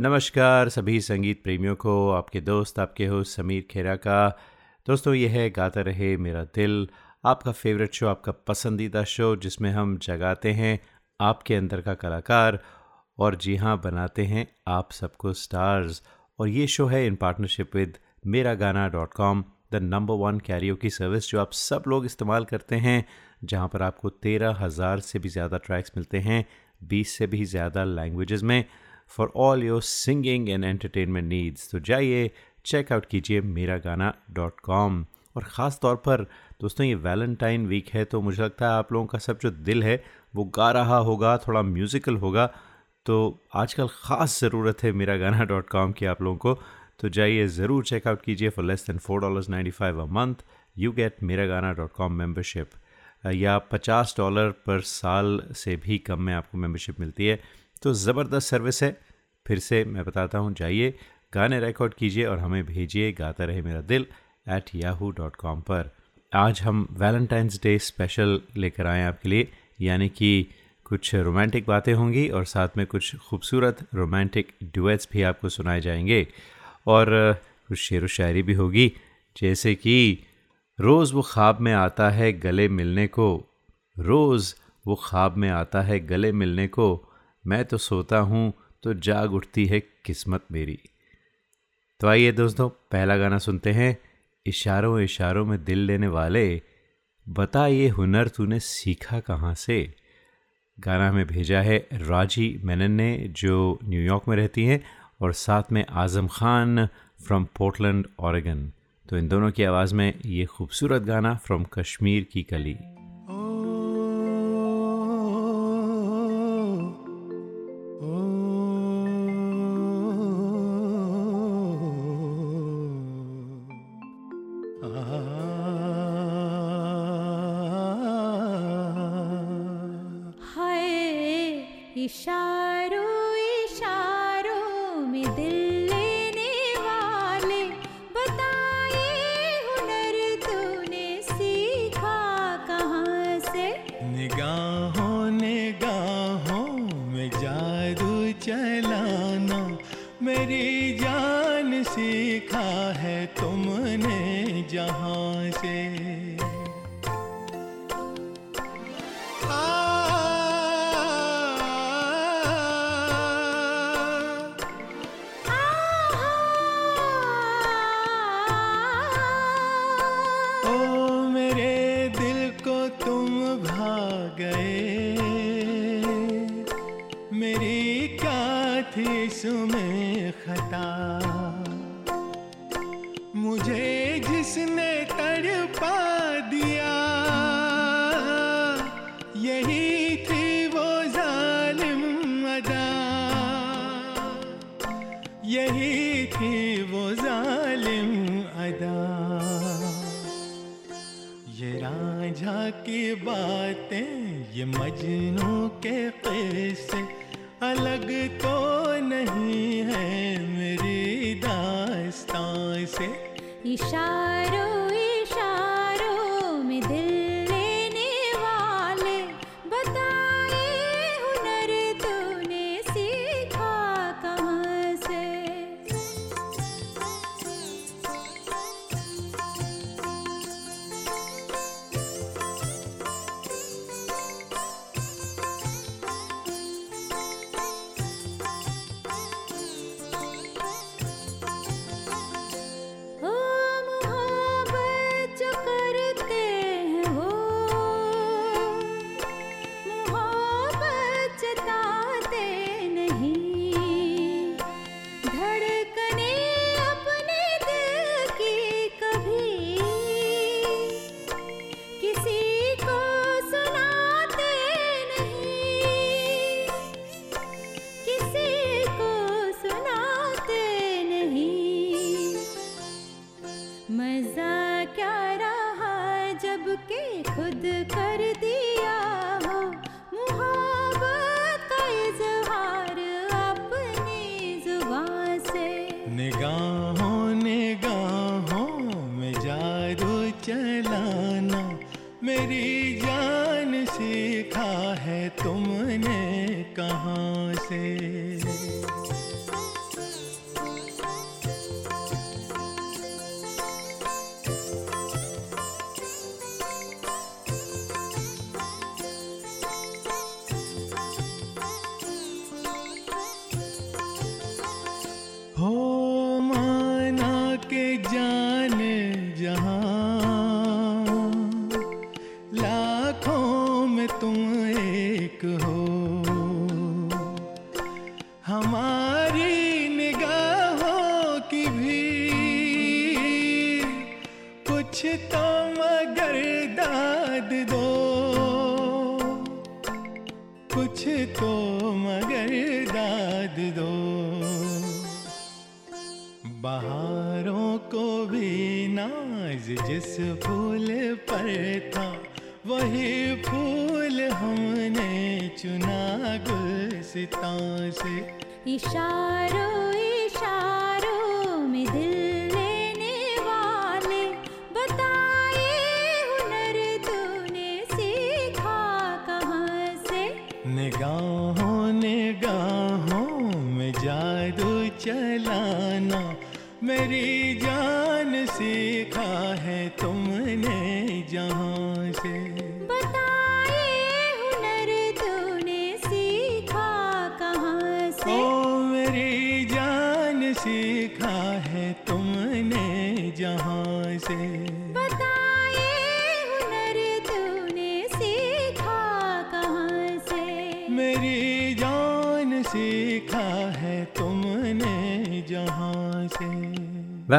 नमस्कार सभी संगीत प्रेमियों को, आपके दोस्त, आपके हो समीर खेरा का। दोस्तों, यह है गाता रहे मेरा दिल, आपका फेवरेट शो आपका पसंदीदा शो जिसमें हम जगाते हैं आपके अंदर का कलाकार। और जी हाँ बनाते हैं आप सबको स्टार्स और ये शो है इन partnership with Mera Gana dot com the number one karaoke की सर्विस जो आप सब लोग इस्तेमाल करते हैं, जहाँ पर आपको तेरह हज़ार से भी ज़्यादा ट्रैक्स मिलते हैं, बीस से भी ज़्यादा लैंग्वेजेस में for all your singing and entertainment needs तो जाइए चेकआउट कीजिए मेरा गाना डॉट कॉम और ख़ास तौर पर, दोस्तों, ये वैलेंटाइन वीक है तो मुझे लगता है आप लोगों का सब जो दिल है, वो गा रहा होगा, थोड़ा म्यूज़िकल होगा। तो आजकल ख़ास ज़रूरत है मेरा गाना डॉट कॉम की आप लोगों को। तो जाइए, ज़रूर चेकआउट कीजिए for less than four dollars ninety five a month you get Mera Gana dot com membership या पचास डॉलर पर साल से भी कम में आपको मेम्बरशिप मिलती है। तो ज़बरदस्त सर्विस है। फिर से मैं बताता हूँ, जाइए, गाने रिकॉर्ड कीजिए और हमें भेजिए, गाता रहे मेरा दिल एट याहू डॉट कॉम पर। आज हम वैलेंटाइंस डे स्पेशल लेकर आए आपके लिए। यानी कि कुछ रोमांटिक बातें होंगी और साथ में कुछ खूबसूरत रोमांटिक डुएट्स भी आपको सुनाए जाएँगे। और, कुछ शेर व शायरी भी होगी, जैसे कि, रोज़ वो ख्वाब में आता है गले मिलने को, रोज़ वो ख्वाब में आता है गले मिलने को, मैं तो सोता हूँ तो जाग उठती है किस्मत मेरी। तो आइए दोस्तों, पहला गाना सुनते हैं, इशारों इशारों में दिल लेने वाले बता ये हुनर तूने सीखा कहाँ से? गाना हमें भेजा है राज़ी मेनन ने, जो न्यूयॉर्क में रहती हैं और साथ में Azam Khan from Portland Oregon तो इन दोनों की आवाज़ में ये खूबसूरत गाना फ्रॉम कश्मीर की कली Shark.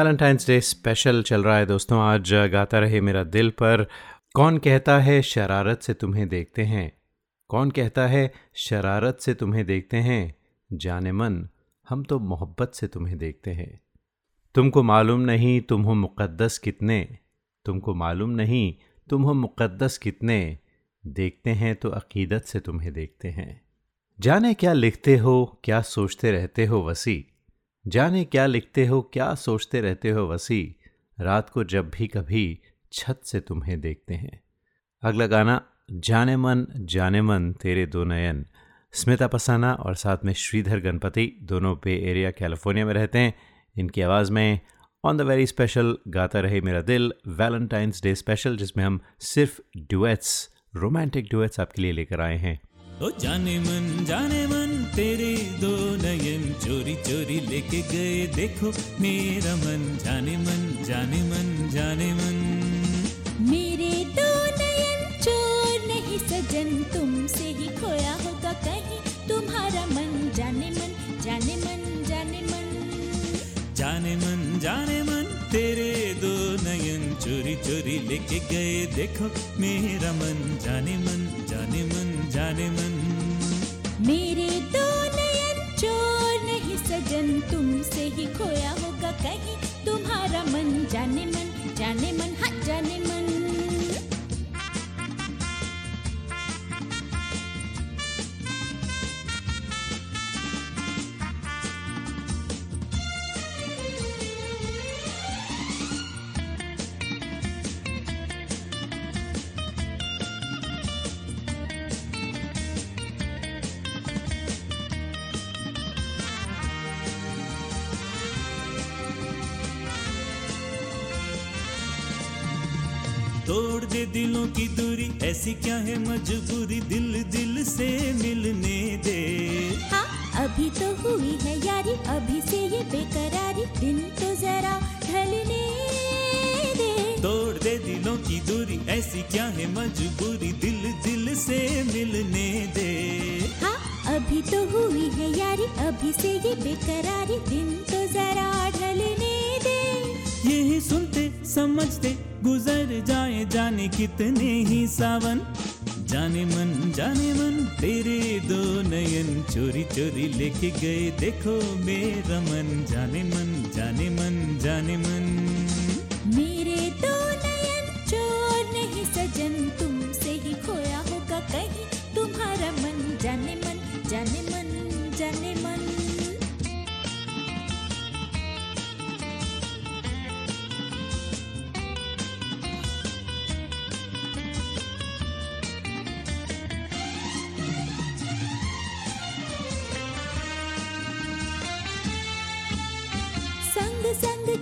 वैलेंटाइंस डे स्पेशल चल रहा है दोस्तों। आज गाता रहे मेरा दिल पर। कौन कहता है शरारत से तुम्हें देखते हैं? कौन कहता है शरारत से तुम्हें देखते हैं? जाने मन, हम तो मोहब्बत से तुम्हें देखते हैं। तुमको मालूम नहीं तुम हो मुक़द्दस कितने। तुमको मालूम नहीं तुम हो मुक़द्दस कितने। देखते हैं तो अकीदत से तुम्हें देखते हैं। जाने क्या लिखते हो, क्या सोचते रहते हो वसी। जाने क्या लिखते हो, क्या सोचते रहते हो वसी? रात को जब भी कभी छत से तुम्हें देखते हैं। अगला गाना, जाने मन जाने मन, तेरे दो नयन। स्मिता पसाना और साथ में श्रीधर गणपति दोनों पे एरिया, कैलिफ़ोर्निया में रहते हैं। इनकी आवाज़ में ऑन द वेरी स्पेशल गाता रहे मेरा दिल। वैलेंटाइंस डे स्पेशल जिसमें हम सिर्फ़ डुएट्स रोमांटिक डुएट्स आपके लिए लेकर आए हैं। ओ जाने मन जाने मन तेरे दो नयन चोरी चोरी लेके गए। देखो मेरा मन जाने मन जाने मन जाने मन। मेरे दो नयन चोर नहीं सजन तुमसे ही खोया होगा कहीं। तुम्हारा मन जाने मन जाने मन जाने मन। जाने मन जाने मन तेरे दो नयन चोरी चोरी लेके गए। देखो मेरा मन जाने मन जाने मन। मेरे दो नयन चोर नहीं, सजन तुमसे ही खोया होगा कहीं। तुम्हारा मन जाने मन जाने मन हाँ जाने मन। दे दिलों की दूरी ऐसी क्या है मजबूरी दिल दिल से मिलने दे। हाँ? अभी तो हुई है यारी अभी से ये बेकरारी दिन तो जरा ढलने दे। तोड़ दे दिलों की दूरी ऐसी क्या है मजबूरी दिल दिल से मिलने दे। हाँ? अभी तो हुई है यारी अभी से ये बेकरारी दिन तो जरा ढलने दे। यही सुनते समझते गुजर जाए जाने कितने ही सावन। जाने मन जाने मन, तेरे दो नयन चोरी चोरी लेके गए। देखो मेरा मन, जाने मन जाने मन जाने मन। मेरे दो नयन चोर नहीं सजन तुमसे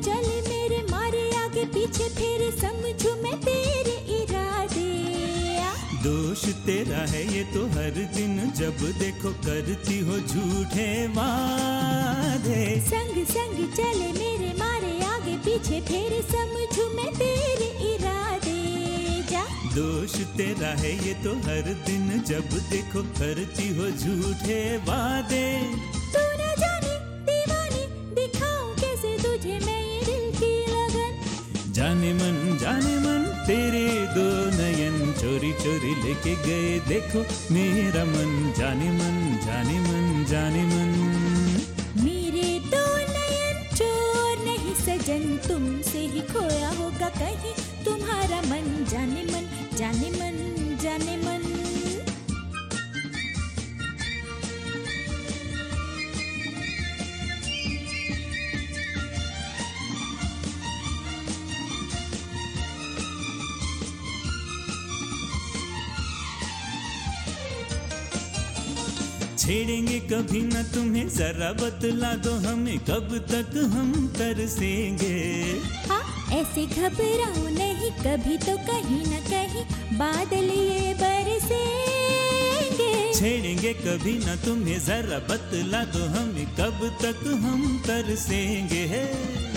चले मेरे मारे आगे पीछे फिर समझू मैं तेरे इरादे। दोष तेरा है ये तो हर दिन जब देखो करती हो झूठे वादे। संग संग चले मेरे मारे आगे पीछे फिर समझू मैं तेरे इरादे। जा। दोष तेरा है ये तो हर दिन जब देखो करती हो झूठे वादे। जाने मन जाने मन, तेरे दो नयन चोरी चोरी लेके गए। देखो मेरा मन, जाने मन जाने मन जाने मन। मेरे दो नयन चोर नहीं सजन, तुमसे ही खोया होगा कहीं। तुम्हारा मन, जाने मन जाने मन जाने मन। छेड़ेंगे कभी न तुम्हें जरा बतला दो हमें कब तक हम तरसेंगे? हाँ ऐसे घबराओ नहीं कभी तो कहीं न कहीं बादल ये बरसेंगे। छेड़ेंगे कभी न तुम्हें जरा बतला दो हमें कब तक हम तरसेंगे?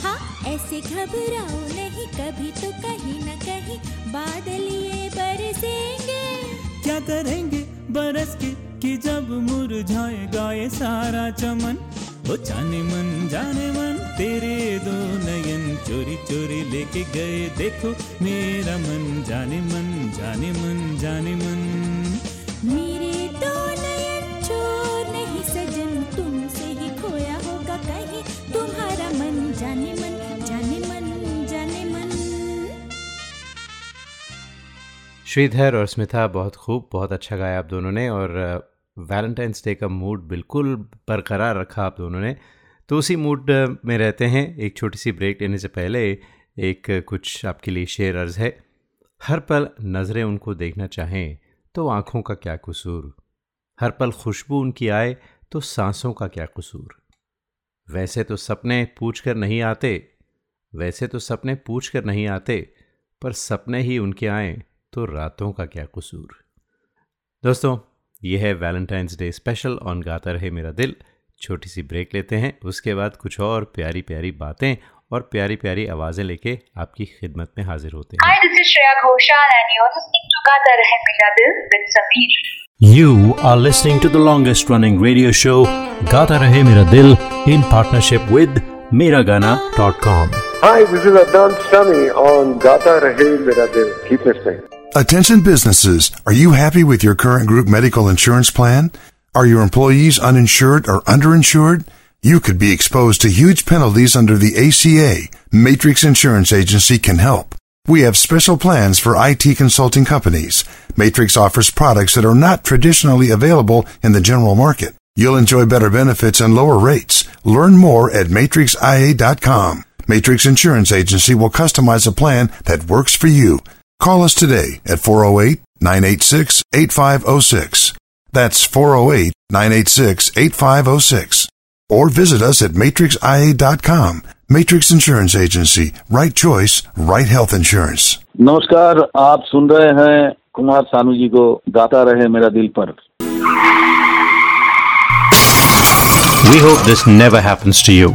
हाँ ऐसे घबराओ नहीं कभी तो कहीं न कहीं बादल ये बरसेंगे। क्या करेंगे बरस के कि जब मुरझाएगा ये सारा चमन, ओ जाने मन जाने मन, तेरे दो नयन चोरी चोरी लेके गए देखो मेरा मन। जाने मन जाने मन जाने मन। मेरे दो नयन चोर नहीं सजन, तुमसे ही खोया होगा कहीं। तुम्हारा मन, जाने मन श्रीधर और स्मिता बहुत खूब, बहुत अच्छा गाया आप दोनों ने और वैलेंटाइंस डे का मूड बिल्कुल बरकरार रखा आप दोनों ने। तो उसी मूड में रहते हैं। एक छोटी सी ब्रेक लेने से पहले एक कुछ आपके लिए शेर अर्ज़ है। हर पल नज़रें उनको देखना चाहें तो आँखों का क्या कसूर? हर पल खुशबू उनकी आए तो सांसों का क्या कसूर? वैसे तो सपने पूछ कर नहीं आते, वैसे तो सपने पूछ कर नहीं आते, पर सपने ही उनके आए। तो रातों का क्या कसूर दोस्तों ये है वैलेंटाइंस डे स्पेशल ऑन गाता रहे मेरा दिल छोटी सी ब्रेक लेते हैं उसके बाद कुछ और प्यारी प्यारी बातें और प्यारी प्यारी आवाज़ें लेके आपकी खिदमत में हाजिर होते हैं Hi, this is Shreya Ghoshal and you're listening to Gata Rahe Mera Dil with Sameer. You are listening to the longest running radio show Gata Rahe Mera Dil in partnership with Miragana.com. Hi, this is Adnan Sami on Gata Rahe Mera Dil. Keep listening. Attention businesses, are you happy with your current group medical insurance plan? Are your employees uninsured or underinsured? You could be exposed to huge penalties under the ACA. Matrix Insurance Agency can help. We have special plans for IT consulting companies. Matrix offers products that are not traditionally available in the general market. You'll enjoy better benefits and lower rates. Learn more at matrixia.com. Matrix Insurance Agency will customize a plan that works for you. Call us today at 408 986 8506. That's 408 986 8506. Or visit us at matrixia.com. Matrix Insurance Agency. Right choice, right health insurance. नमस्कार आप सुन रहे हैं कुमार सानू जी को गाता रहे मेरा दिल पर We hope this never happens to you.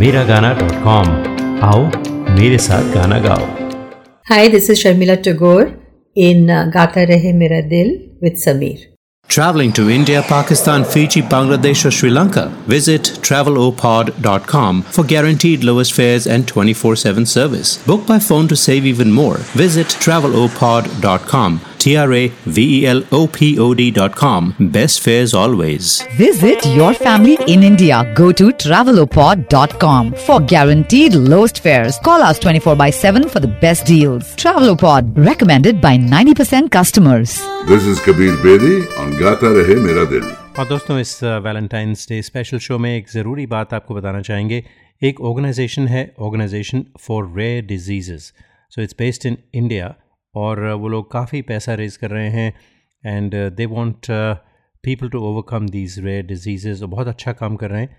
Miragana.com. आओ मेरे साथ गाना गाओ Hi, this is Sharmila Tagore. in uh, Gata Rahe Mera Dil with Sameer. Traveling to India, Pakistan, Fiji, Bangladesh, or Sri Lanka? Visit travelopod.com for guaranteed lowest fares and 24 7 service. Book by phone to save even more. Visit travelopod.com. T R A V E L O P O D.com. Best fares always. Visit your family in India. Go to travelopod.com for guaranteed lowest fares. Call us 24 by 7 for the best deals. Travelopod recommended by 90% customers. This is Kabir Bedi on Gata Rahe Mera Dil. और दोस्तों इस Valentine's day special show में एक ज़रूरी बात आपको बताना चाहेंगे एक ऑर्गेनाइजेशन है organization for rare diseases so it's based in India और वो लोग काफ़ी पैसा रेज कर रहे हैं and they want people to overcome these rare disease बहुत अच्छा काम कर रहे हैं।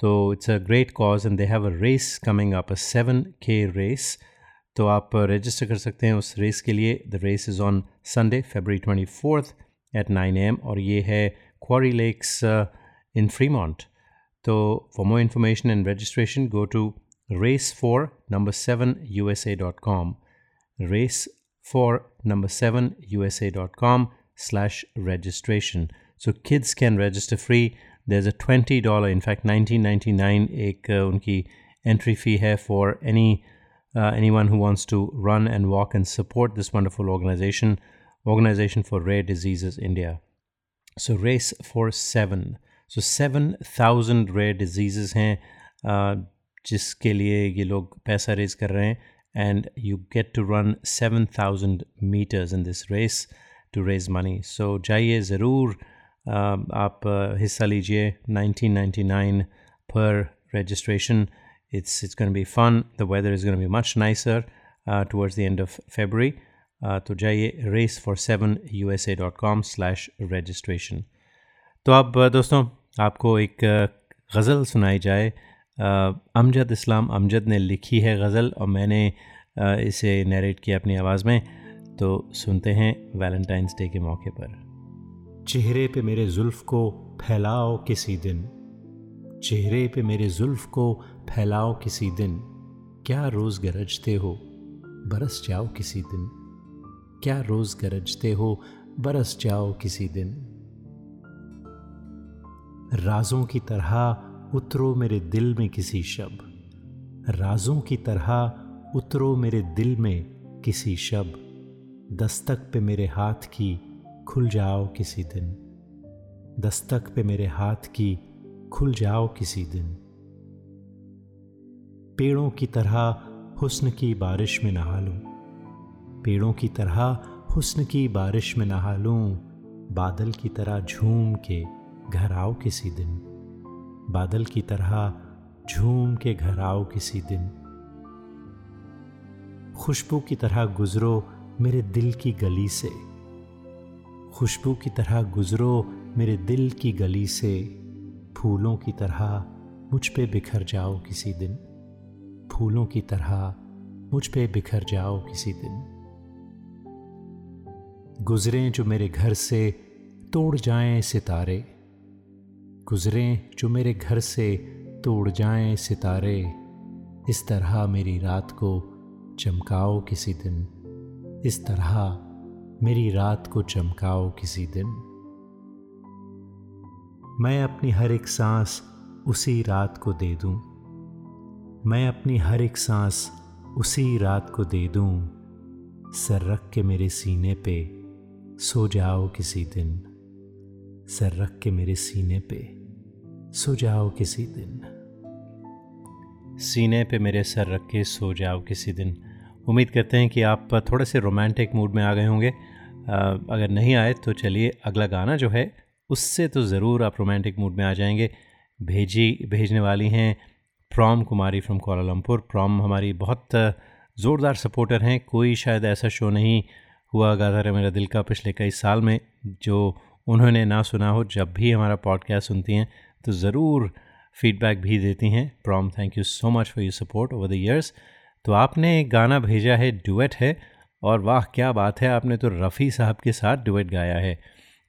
तो it's a great cause and they have a race coming up a seven K race तो आप रजिस्टर कर सकते हैं उस रेस के लिए। The race is on Sunday February twenty fourth at nine AM और ये है क्वारी लेक्स इन फ्रीमॉन्ट तो for more information and registration go to race for number seven U S A dot com race for number 7 usa.com slash registration so kids can register free there's a $20 in fact 1999 ek uh, unki entry fee hai for any uh, anyone who wants to run and walk and support this wonderful organization organization for rare diseases india so race for 7 so 7000 rare diseases हैं uh, जिसके लिए ये लोग पैसा raise कर रहे हैं and you get to run 7000 meters in this race to raise money so जाइए ज़रूर आप हिस्सा लीजिए 1999 per registration it's it's going to be fun the weather is going to be much nicer uh, towards the end of February uh, तो जाइए race for 7 usa.com slash registration तो अब दोस्तों आपको एक गज़ल सुनाई जाए अमजद इस्लाम अमजद ने लिखी है गज़ल और मैंने इसे नरेट किया अपनी आवाज़ में। तो सुनते हैं वैलेंटाइंस डे के मौके पर। चेहरे पे मेरे जुल्फ़ को फैलाओ किसी दिन। चेहरे पे मेरे जुल्फ़ को फैलाओ किसी दिन। क्या रोज़ गरजते हो, बरस जाओ किसी दिन। क्या रोज़ गरजते हो, बरस जाओ किसी दिन। राजों की तरह उतरो मेरे दिल में किसी शब। राजों की तरह उतरो मेरे दिल में किसी शब। दस्तक पे मेरे हाथ की खुल जाओ किसी दिन। दस्तक पे मेरे हाथ की खुल जाओ किसी दिन। पेड़ों की तरह हुस्न की बारिश में नहा लूँ। पेड़ों की तरह हुस्न की बारिश में नहा लूँ। बादल की तरह झूम के घर आओ किसी दिन। बादल की तरह झूम के घर आओ किसी दिन। खुशबू की तरह गुजरो मेरे दिल की गली से। खुशबू की तरह गुजरो मेरे दिल की गली से। फूलों की तरह मुझ पे बिखर जाओ किसी दिन। फूलों की तरह मुझ पे बिखर जाओ किसी दिन। गुजरें जो मेरे घर से, तोड़ जाएँ सितारे। गुजरें जो मेरे घर से तोड़ जाएँ सितारे। इस तरह मेरी रात को चमकाओ किसी दिन। इस तरह मेरी रात को चमकाओ किसी दिन। मैं अपनी हर एक सांस उसी रात को दे दूँ। मैं अपनी हर एक सांस उसी रात को दे दूँ। सर रख के मेरे सीने पे सो जाओ किसी दिन। सर रख के मेरे सीने पे सो जाओ किसी दिन। सीने पे मेरे सर रख के सो जाओ किसी दिन। उम्मीद करते हैं कि आप थोड़े से रोमांटिक मूड में आ गए होंगे। अगर नहीं आए तो चलिए अगला गाना जो है, उससे तो ज़रूर आप रोमांटिक मूड में आ जाएँगे। भेजी, भेजने वाली हैं Prem Kumari from Kuala Lumpur Prem हमारी बहुत ज़ोरदार सपोर्टर हैं। कोई शायद ऐसा शो नहीं हुआ, गाता रहे मेरा दिल का पिछले कई साल में, जो उन्होंने ना सुना हो जब भी हमारा पॉडकास्ट सुनती हैं तो ज़रूर फीडबैक भी देती हैं। Prem thank you so much for your support over the years तो आपने एक गाना भेजा है डुएट है और वाह क्या बात है आपने तो रफ़ी साहब के साथ डुएट गाया है।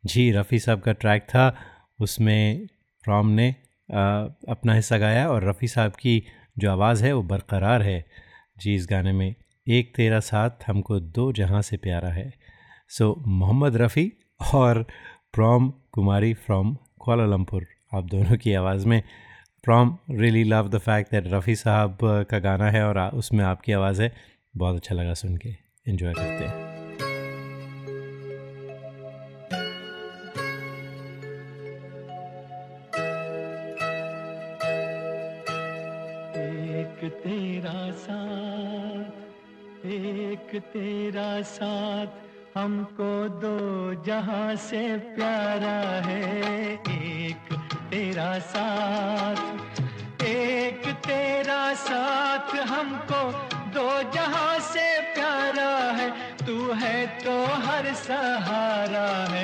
जी रफ़ी साहब का ट्रैक था उसमें प्रॉम ने आ, अपना हिस्सा गाया और रफ़ी साहब की जो आवाज़ है वो बरकरार है। जी इस गाने में एक तेरा साथ हमको दो जहाँ से प्यारा है। सो मोहम्मद रफ़ी और प्रॉम कुमारी फ्रॉम कोलालमपुर आप दोनों की आवाज़ में Prem really love the fact that Rafi sahab का गाना है और उसमें आपकी आवाज़ है। बहुत अच्छा लगा सुन के। इन्जॉय करते हैं। तेरा साथ हमको जहाँ से प्यारा है एक तेरा साथ, एक तेरा साथ हमको दो जहाँ से प्यारा है, तू है तो हर सहारा है।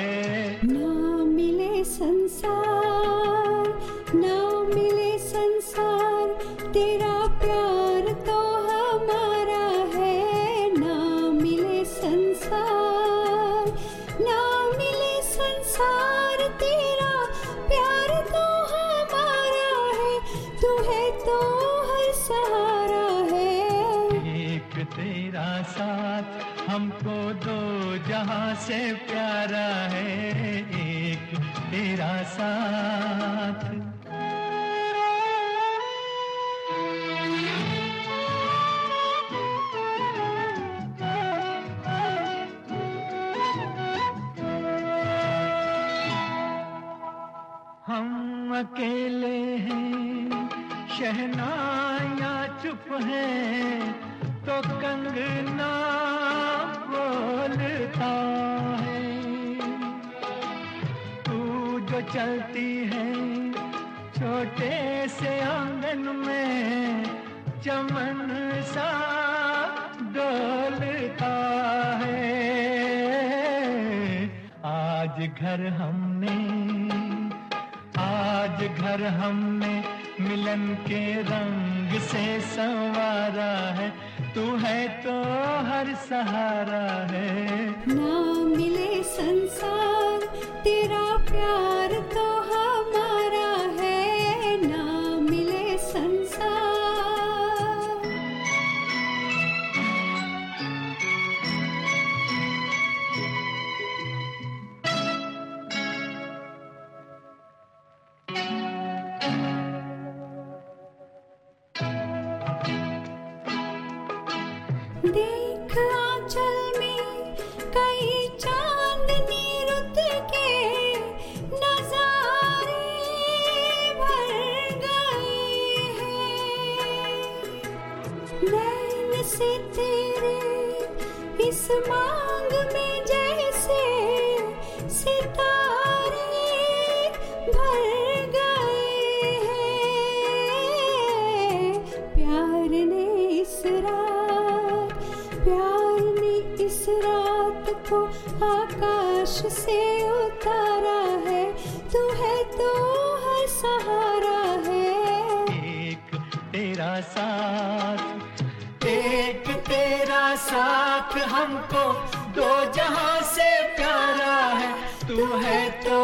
कंगना बोलता तू जो चलती है, छोटे से आँगन में चमन सा डोलता है। आज घर हमने, आज घर हमने मिलन के रंग से संवारा है। तू है तो हर सहारा है। ना मिले संसार तेरा प्यार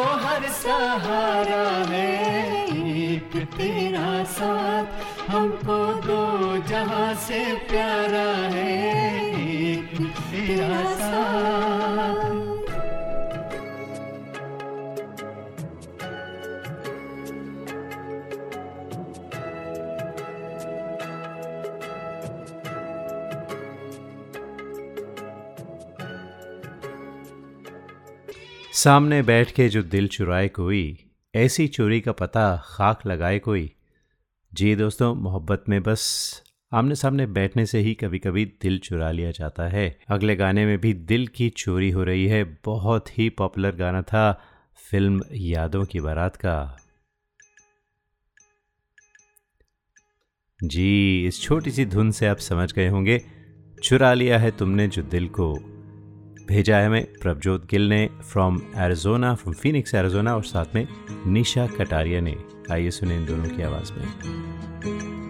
हर सहारा है। एक तेरा साथ हमको दो जहाँ से प्यारा है। एक तेरा सामने बैठ के जो दिल चुराए कोई, ऐसी चोरी का पता खाक लगाए कोई। जी दोस्तों, मोहब्बत में बस आमने सामने बैठने से ही कभी कभी दिल चुरा लिया जाता है। अगले गाने में भी दिल की चोरी हो रही है। बहुत ही पॉपुलर गाना था फ़िल्म यादों की बारात का। जी, इस छोटी सी धुन से आप समझ गए होंगे। चुरा लिया है तुमने जो दिल को। भेजा है हमें प्रभजोत गिल ने from Arizona from Phoenix Arizona और साथ में निशा कटारिया ने। आइए सुने इन दोनों की आवाज़ में।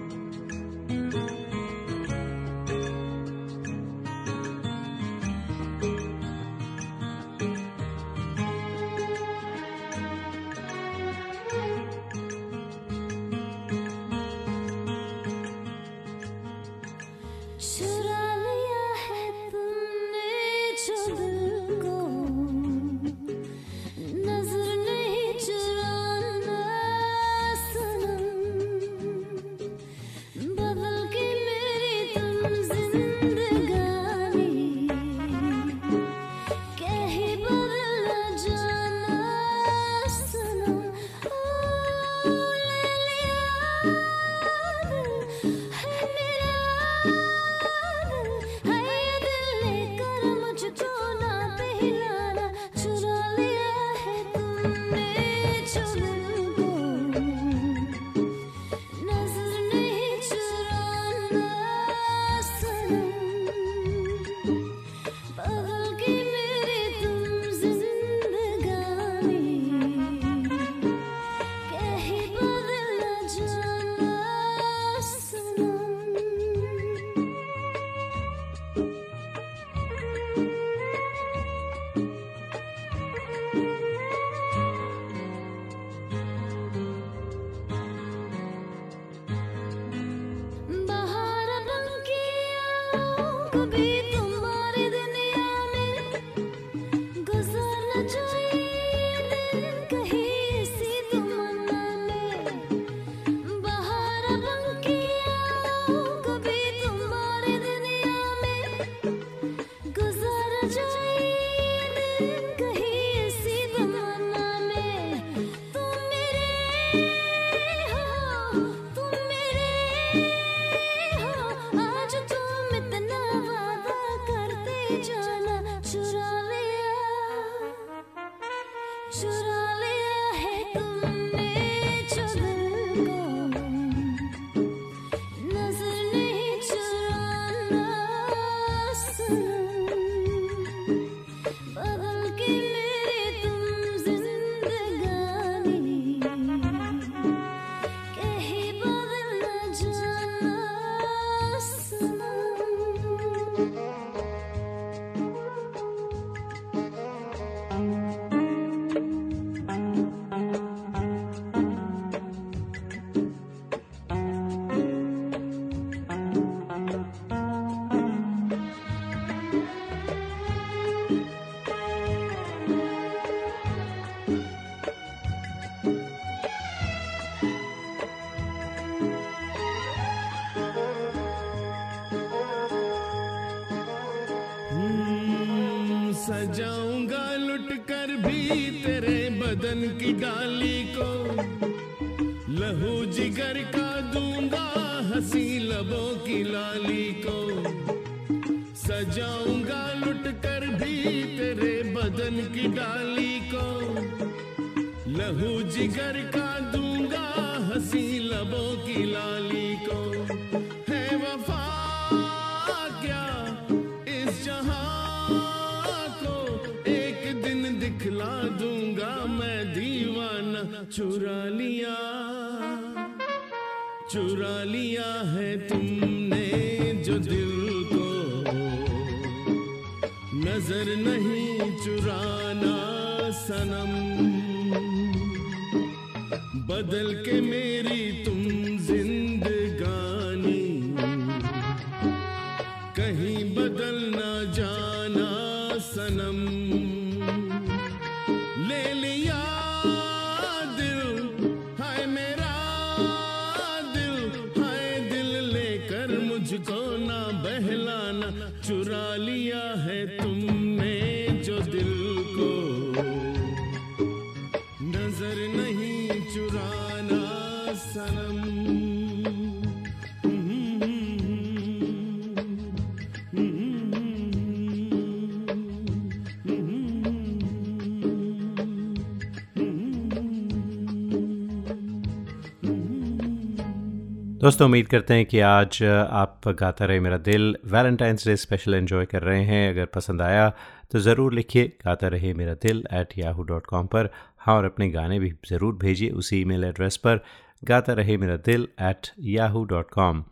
दोस्तों, उम्मीद करते हैं कि आज आप गाता रहे मेरा दिल। वैलेंटाइंस डे स्पेशल एंजॉय कर रहे हैं। अगर पसंद आया तो ज़रूर लिखिए, गाता रहे मेरा दिल एट याहू डॉट कॉम पर। हाँ और अपने गाने भी ज़रूर भेजिए उसी ईमेल एड्रेस पर। गाता रहे मेरा दिल एट याहू डॉट कॉम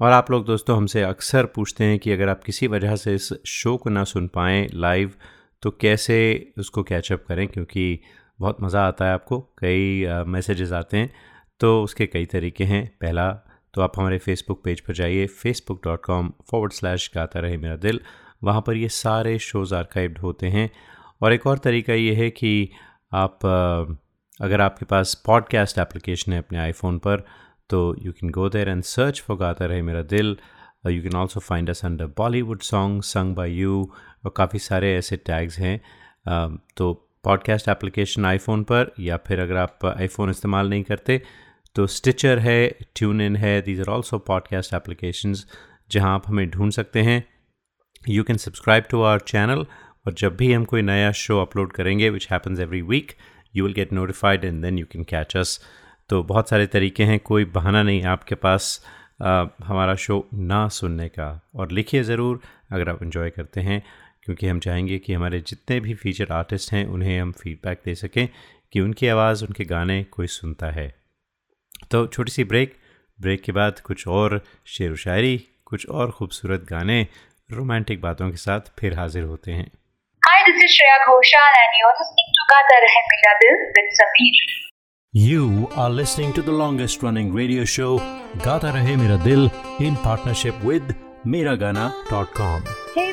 और आप लोग दोस्तों, हमसे अक्सर पूछते हैं कि अगर आप किसी वजह से इस शो को ना सुन पाएँ लाइव तो कैसे उसको कैचअप करें? क्योंकि बहुत मज़ा आता है आपको। कई मैसेजेस आते हैं। तो उसके कई तरीके हैं। पहला तो आप हमारे फेसबुक पेज पर जाइए Facebook dot com forward slash Gata Rahe Mera दिल। वहाँ पर ये सारे शोज़ आर्काइव्ड होते हैं। और एक और तरीका ये है कि आप अगर आपके पास पॉडकास्ट एप्लीकेशन है अपने आईफोन पर तो you can go there and search for Gata Rahe Mera Dil. You can also find us under Bollywood song sung by you और काफ़ी सारे ऐसे टैग्स हैं। तो पॉडकास्ट एप्लीकेशन आईफोन पर या फिर अगर आप आईफोन इस्तेमाल नहीं करते तो स्टिचर है ट्यून इन है these are also podcast applications जहाँ आप हमें ढूंढ सकते हैं। You can subscribe to our channel और जब भी हम कोई नया शो अपलोड करेंगे which happens every week you will get notified and then you can catch us तो बहुत सारे तरीके हैं कोई बहाना नहीं आपके पास आ, हमारा शो ना सुनने का। और लिखिए ज़रूर अगर आप इन्जॉय करते हैं क्योंकि हम चाहेंगे कि हमारे जितने भी फीचर आर्टिस्ट हैं उन्हें हम फीडबैक दे सकें कि उनकी आवाज़ उनके गाने कोई सुनता है। तो छोटी सी ब्रेक ब्रेक के बाद कुछ और शेर व शायरी कुछ और खूबसूरत गाने रोमांटिक बातों के साथ फिर हाजिर होते हैं Hi, this is Shreya Ghoshal and you're listening to Gata Rahe Mera Dil with Sameer. You are listening to the longest running radio show Gata Rahe Mera Dil in partnership with Miragana.com. Hey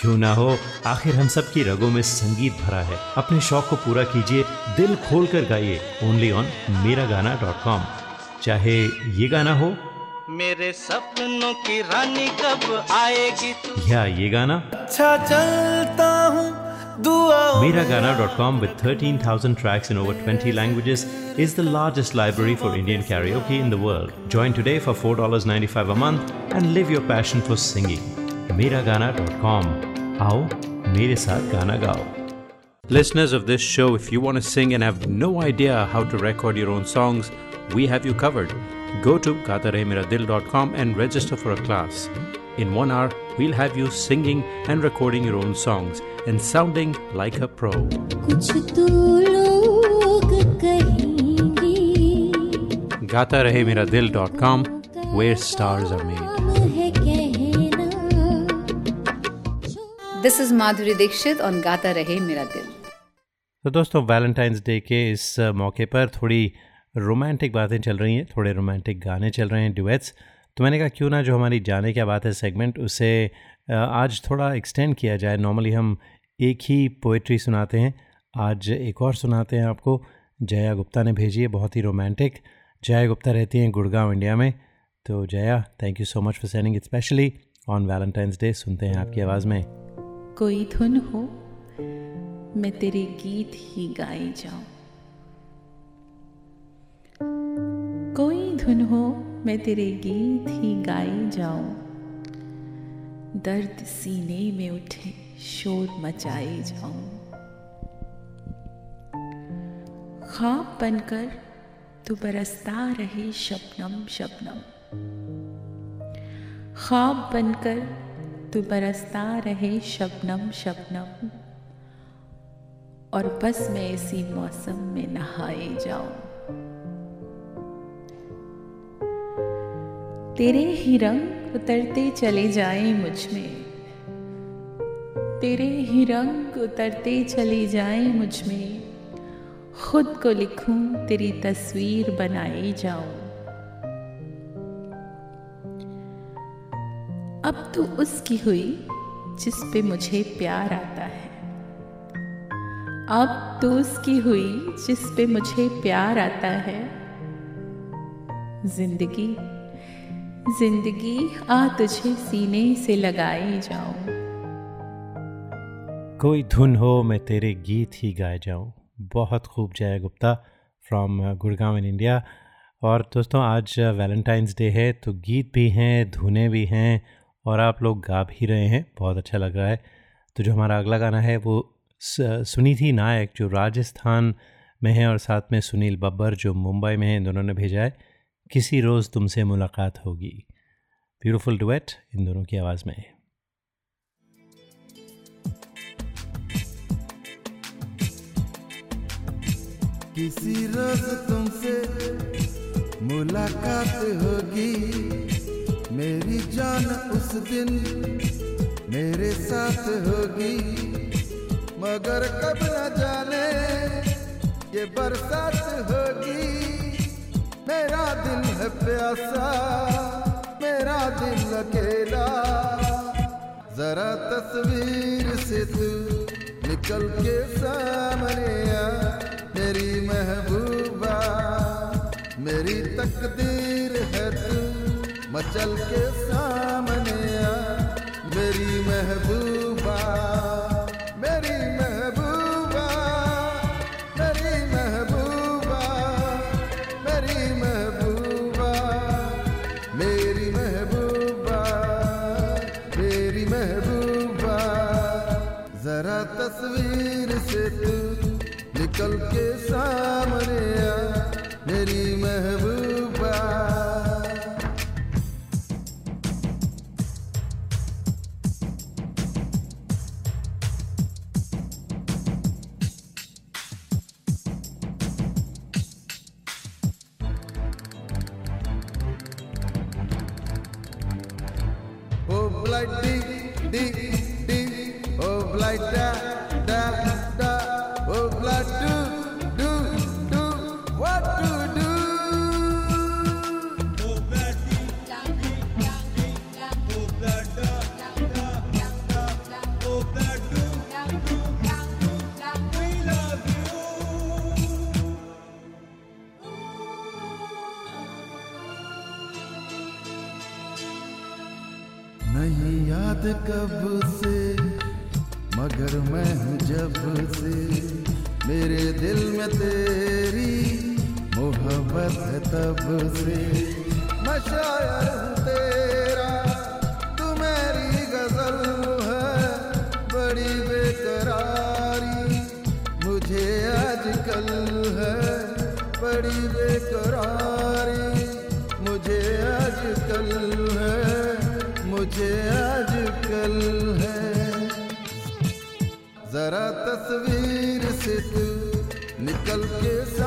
क्यों ना हो? आखिर हम सब की रगों में संगीत भरा है। अपने शौक को पूरा कीजिए। दिल खोल कर गाइए। ओनली ऑन मेरा गाना डॉट कॉम चाहे ये गाना हो। मेरे सपनों की रानी कब आएगी या ये गाना। अच्छा चलता हूँ Mera Gana dot com with thirteen thousand tracks in over twenty languages is the largest library for Indian karaoke in the world join today for four dollar ninety five a month and live your passion for singing Miragana.com. आओ मेरे साथ गाना गाओ Listeners of this show, if you want to sing and have no idea how to record your own songs, we have you covered. Go to gatarehmeradil.com and register for a class. In one hour, we'll have you singing and recording your own songs and sounding like a pro. कुछ तो लोग कहेंगे गाता This is Madhuri Dixit on Gata Rahe Mera Dil. तो दोस्तों Valentine's day के इस मौके पर थोड़ी रोमांटिक बातें चल रही हैं, थोड़े रोमांटिक गाने चल रहे हैं ड्यूएट्स तो मैंने कहा, क्यों ना जो हमारी जाने क्या बात है सेगमेंट उसे आज थोड़ा एक्सटेंड किया जाए। नॉर्मली हम एक ही पोइट्री सुनाते हैं। आज एक और सुनाते हैं आपको। जया गुप्ता ने भेजी है, बहुत ही रोमांटिक जया गुप्ता रहती हैं गुड़गांव, इंडिया में। तो Jaya thank you so much for sending specially on Valentine's Day सुनते हैं आपकी आवाज़ में। कोई धुन हो, मैं तेरे गीत ही गाई जाऊँ। कोई धुन हो, मैं तेरे गीत ही गाई जाऊँ। दर्द सीने में उठे, शोर मचाए जाऊँ। ख्वाब बनकर तू बरसता रहे शबनम शबनम। ख्वाब बनकर तू बरसता रहे शबनम शबनम। और बस मैं इसी मौसम में नहाए जाऊँ। तेरे ही रंग उतरते चले जाए मुझमें। तेरे ही रंग उतरते चले जाए मुझमें। खुद को लिखूं तेरी तस्वीर बनाए जाऊँ। अब तो उसकी हुई, जिस पे मुझे प्यार आता है। अब तू उसकी हुई, जिस पे मुझे प्यार आता है। ज़िंदगी ज़िंदगी, आ तुझे सीने से लगाए जाऊँ। कोई धुन हो, मैं तेरे गीत ही गाए जाऊँ। बहुत खूब Jaya Gupta from Gurgaon in India और दोस्तों, आज वैलेंटाइंस डे है तो गीत भी हैं, धुने भी हैं और आप लोग गा भी रहे हैं। बहुत अच्छा लग रहा है। तो जो हमारा अगला गाना है, वो स- सुनिधि नायक, जो राजस्थान में है और साथ में सुनील बब्बर, जो मुंबई में हैं दोनों ने भेजा है। किसी रोज़ तुमसे मुलाकात होगी। ब्यूटीफुल डुएट इन दोनों की आवाज़ में। किसी रोज तुमसे मुलाकात होगी। मेरी जान उस दिन मेरे साथ होगी। मगर कब न जाने ये बरसात होगी। मेरा दिल है प्यासा, मेरा दिल अकेला। जरा तस्वीर से तू निकल के सामने आ। मेरी महबूबा, मेरी तकदीर है तू। मचल के सामने आ, मेरी महबूबा मेरी महबूबा मेरी महबूबा मेरी महबूबा मेरी महबूबा मेरी महबूबा। जरा तस्वीर से तू निकल के सामने आ, मेरी महबूबा। बड़ी बेकरारी मुझे आजकल है। बड़ी बेकरारी मुझे आजकल है। मुझे आजकल है। जरा तस्वीर से तू निकल के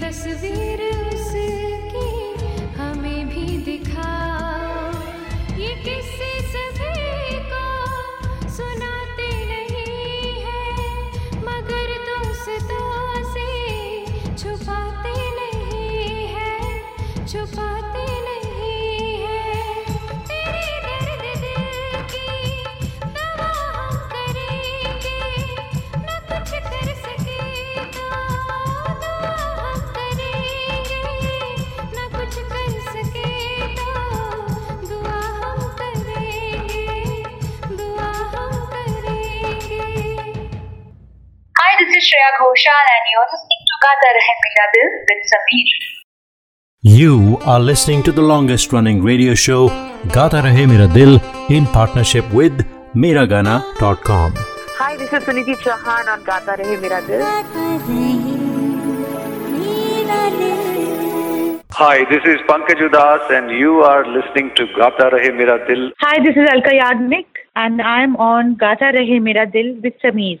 तस्वीर उसकी Shreya Ghoshal and you're listening to Gata Rahe Mera Dil with Sameer. You are listening to the longest running radio show Gata Rahe Mera Dil in partnership with Miragana.com. Hi, this is Suniti Chauhan on Gata Rahe Mera Dil. Hi, this is Pankaj Udas and you are listening to Gata Rahe Mera Dil. Hi, this is Alka Yagnik and I'm on Gata Rahe Mera Dil with Sameer.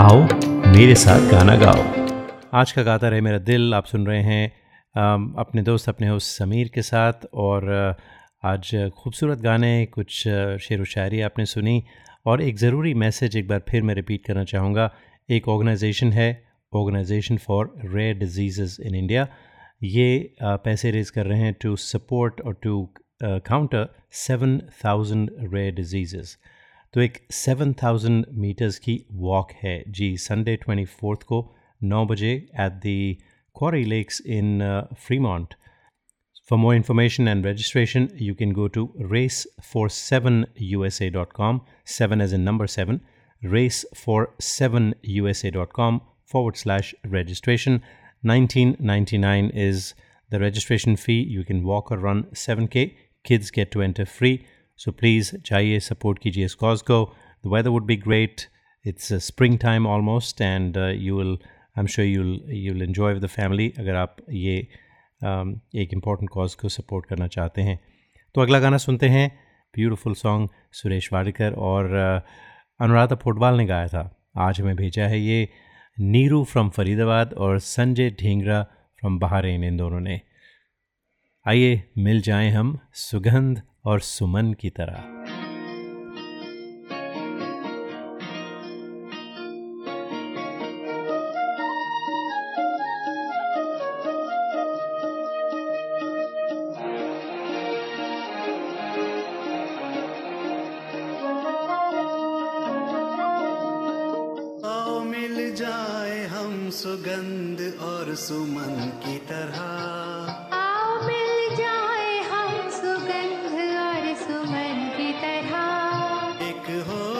आओ, मेरे साथ गाना गाओ। आज का गाता रहे मेरा दिल, आप सुन रहे हैं अपने दोस्त, अपने होस्ट समीर के साथ और आज खूबसूरत गाने, कुछ शेर व शायरी आपने सुनी और एक ज़रूरी मैसेज एक बार फिर मैं रिपीट करना चाहूँगा। एक ऑर्गेनाइजेशन है, organization for rare disease in India. ये पैसे रेज कर रहे हैं टू सपोर्ट और to counter seven thousand rare disease तो एक सेवन थाउजेंड मीटर्स की वॉक है जी संडे ट्वेंटी फोर्थ को नौ बजे at the Quarry Lakes in Fremont For more information and registration, you can go to race47usa.com, 7 as in number 7, race47usa.com forward slash registration. 1999 is the registration fee. You can walk or run 7K. Kids get to enter free. So please, जाइए support कीजिए इस cause को. The weather would be great. It's uh, springtime almost, and uh, you will, I'm sure you'll you'll enjoy with the family अगर आप ये um, एक important cause को support करना चाहते हैं तो अगला गाना सुनते हैं ब्यूटीफुल सॉन्ग सुरेश वाडकर और uh, अनुराधा फुटबॉल ने गाया था आज हमें भेजा है ये नीरू फ्रॉम फरीदाबाद और संजय ढींगरा फ्रॉम बहारेन इन दोनों ने आइए मिल जाएँ हम सुगंध और सुमन की तरह।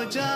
हो जाए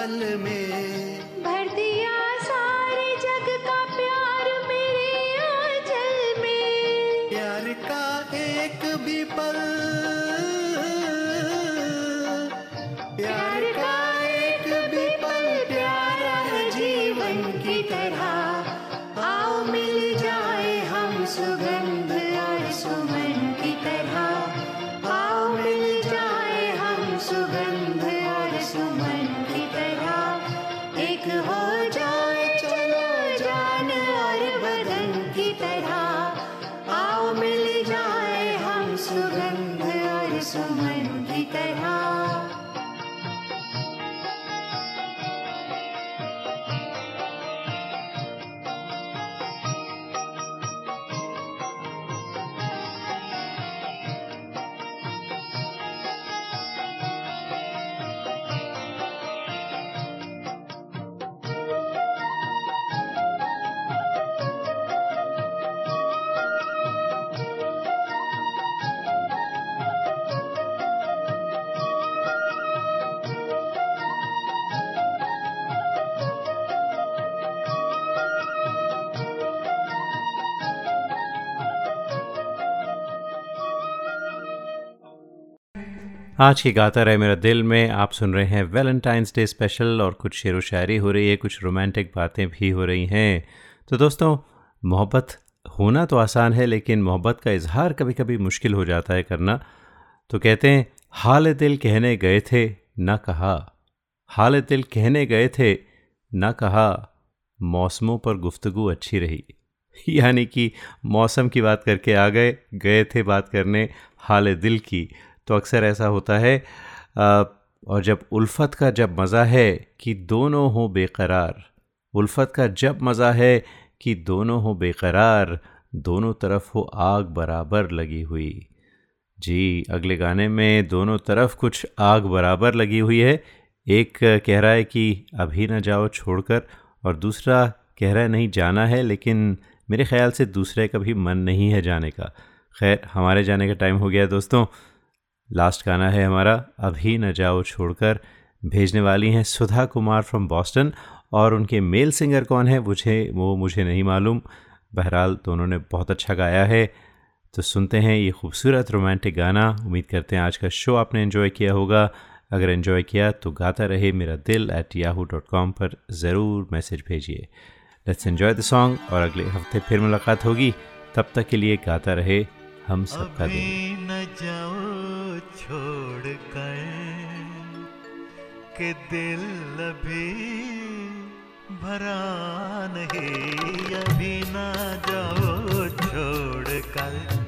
पल में आज की गाता रहे मेरा दिल में, आप सुन रहे हैं वैलेंटाइंस डे स्पेशल और कुछ शेर व शायरी हो रही है, कुछ रोमांटिक बातें भी हो रही हैं। तो दोस्तों, मोहब्बत होना तो आसान है, लेकिन मोहब्बत का इजहार कभी कभी मुश्किल हो जाता है करना। तो कहते हैं, हाल दिल कहने गए थे, ना कहा। हाल दिल कहने गए थे, ना कहा। मौसमों पर गुफ्तगु अच्छी रही। यानी कि मौसम की बात करके आ गए गए थे बात करने हाल दिल की। तो अक्सर ऐसा होता है। और जब उल्फत का जब मज़ा है कि दोनों हों बेकरार, उल्फत का जब मज़ा है कि दोनों हों बेकरार, दोनों तरफ़ हो आग बराबर लगी हुई। जी, अगले गाने में दोनों तरफ़ कुछ आग बराबर लगी हुई है। एक कह रहा है कि अभी ना जाओ छोड़कर, और दूसरा कह रहा है नहीं जाना है, लेकिन मेरे ख्याल से दूसरे का भी मन नहीं है जाने का। खैर, हमारे जाने का टाइम हो गया दोस्तों। लास्ट गाना है हमारा अभी न जाओ छोड़कर, भेजने वाली हैं सुधा कुमार फ्रॉम बॉस्टन और उनके मेल सिंगर कौन है, मुझे, वो मुझे नहीं मालूम। बहरहाल दोनों ने बहुत अच्छा गाया है। तो सुनते हैं ये खूबसूरत रोमांटिक गाना। उम्मीद करते हैं आज का शो आपने इन्जॉय किया होगा। अगर इन्जॉय किया तो गाता रहे मेरा दिल एट याहू डॉट कॉम पर ज़रूर मैसेज भेजिए। लेट्स एन्जॉय द सॉन्ग और अगले हफ़्ते फिर मुलाकात होगी। तब तक के लिए गाता रहे हम सबका दिन। अभी न जाओ छोड़ कर के दिल अभी भरा नहीं। अभी न जाओ छोड़ कर।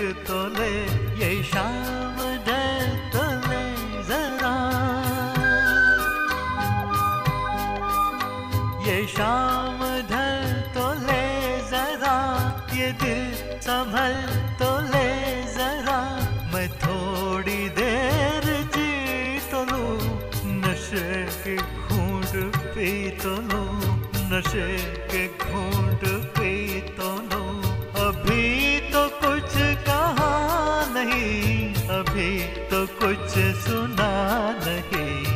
तो ले ये शाम ढल तो जरा। ये शाम ढल तो ले जरा, ये दिल संभल तो ले जरा। मैं थोड़ी देर जी तो लूँ नशे के घूंट पी तो नशे के कुछ सुना नहीं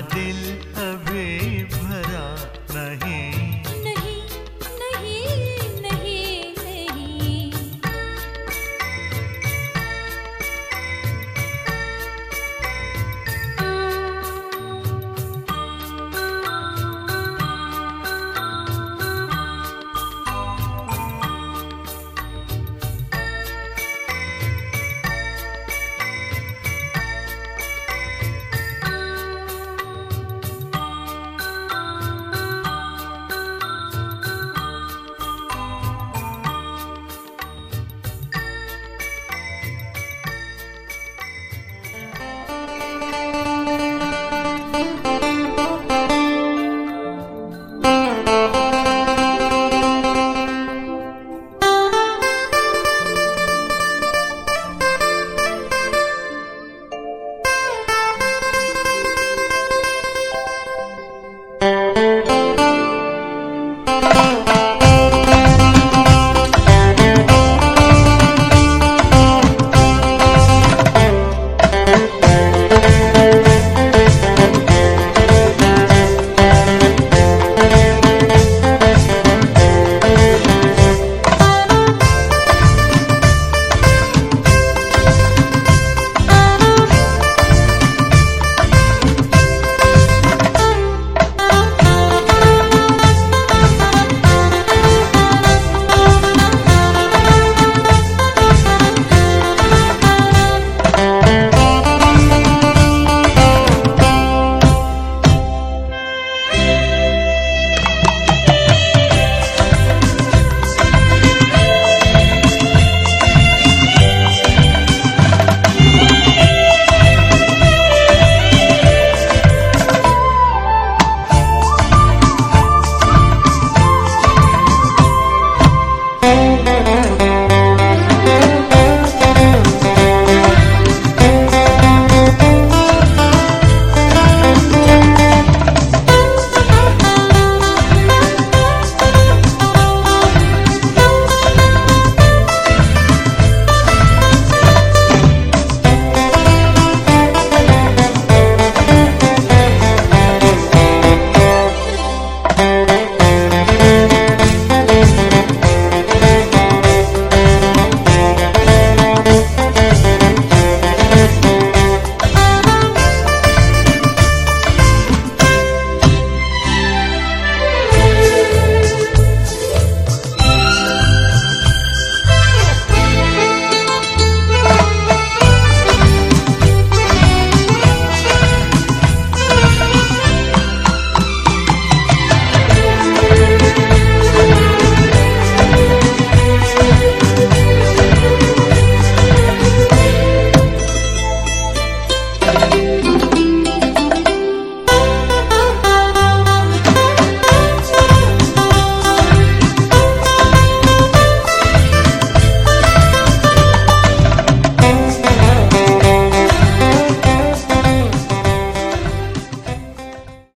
दिल अभी भरा नहीं।